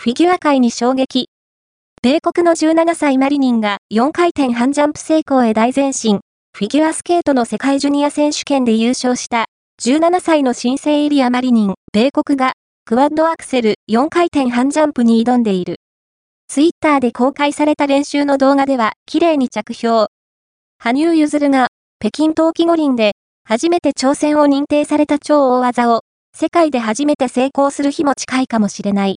フィギュア界に衝撃。米国の17歳マリニンが4回転半ジャンプ成功へ大前進。フィギュアスケートの世界ジュニア選手権で優勝した17歳の新生エリアマリニン、米国がクワッドアクセル4回転半ジャンプに挑んでいる。ツイッターで公開された練習の動画では綺麗に着氷。羽生結弦が北京冬季五輪で初めて挑戦を認定された超大技を世界で初めて成功する日も近いかもしれない。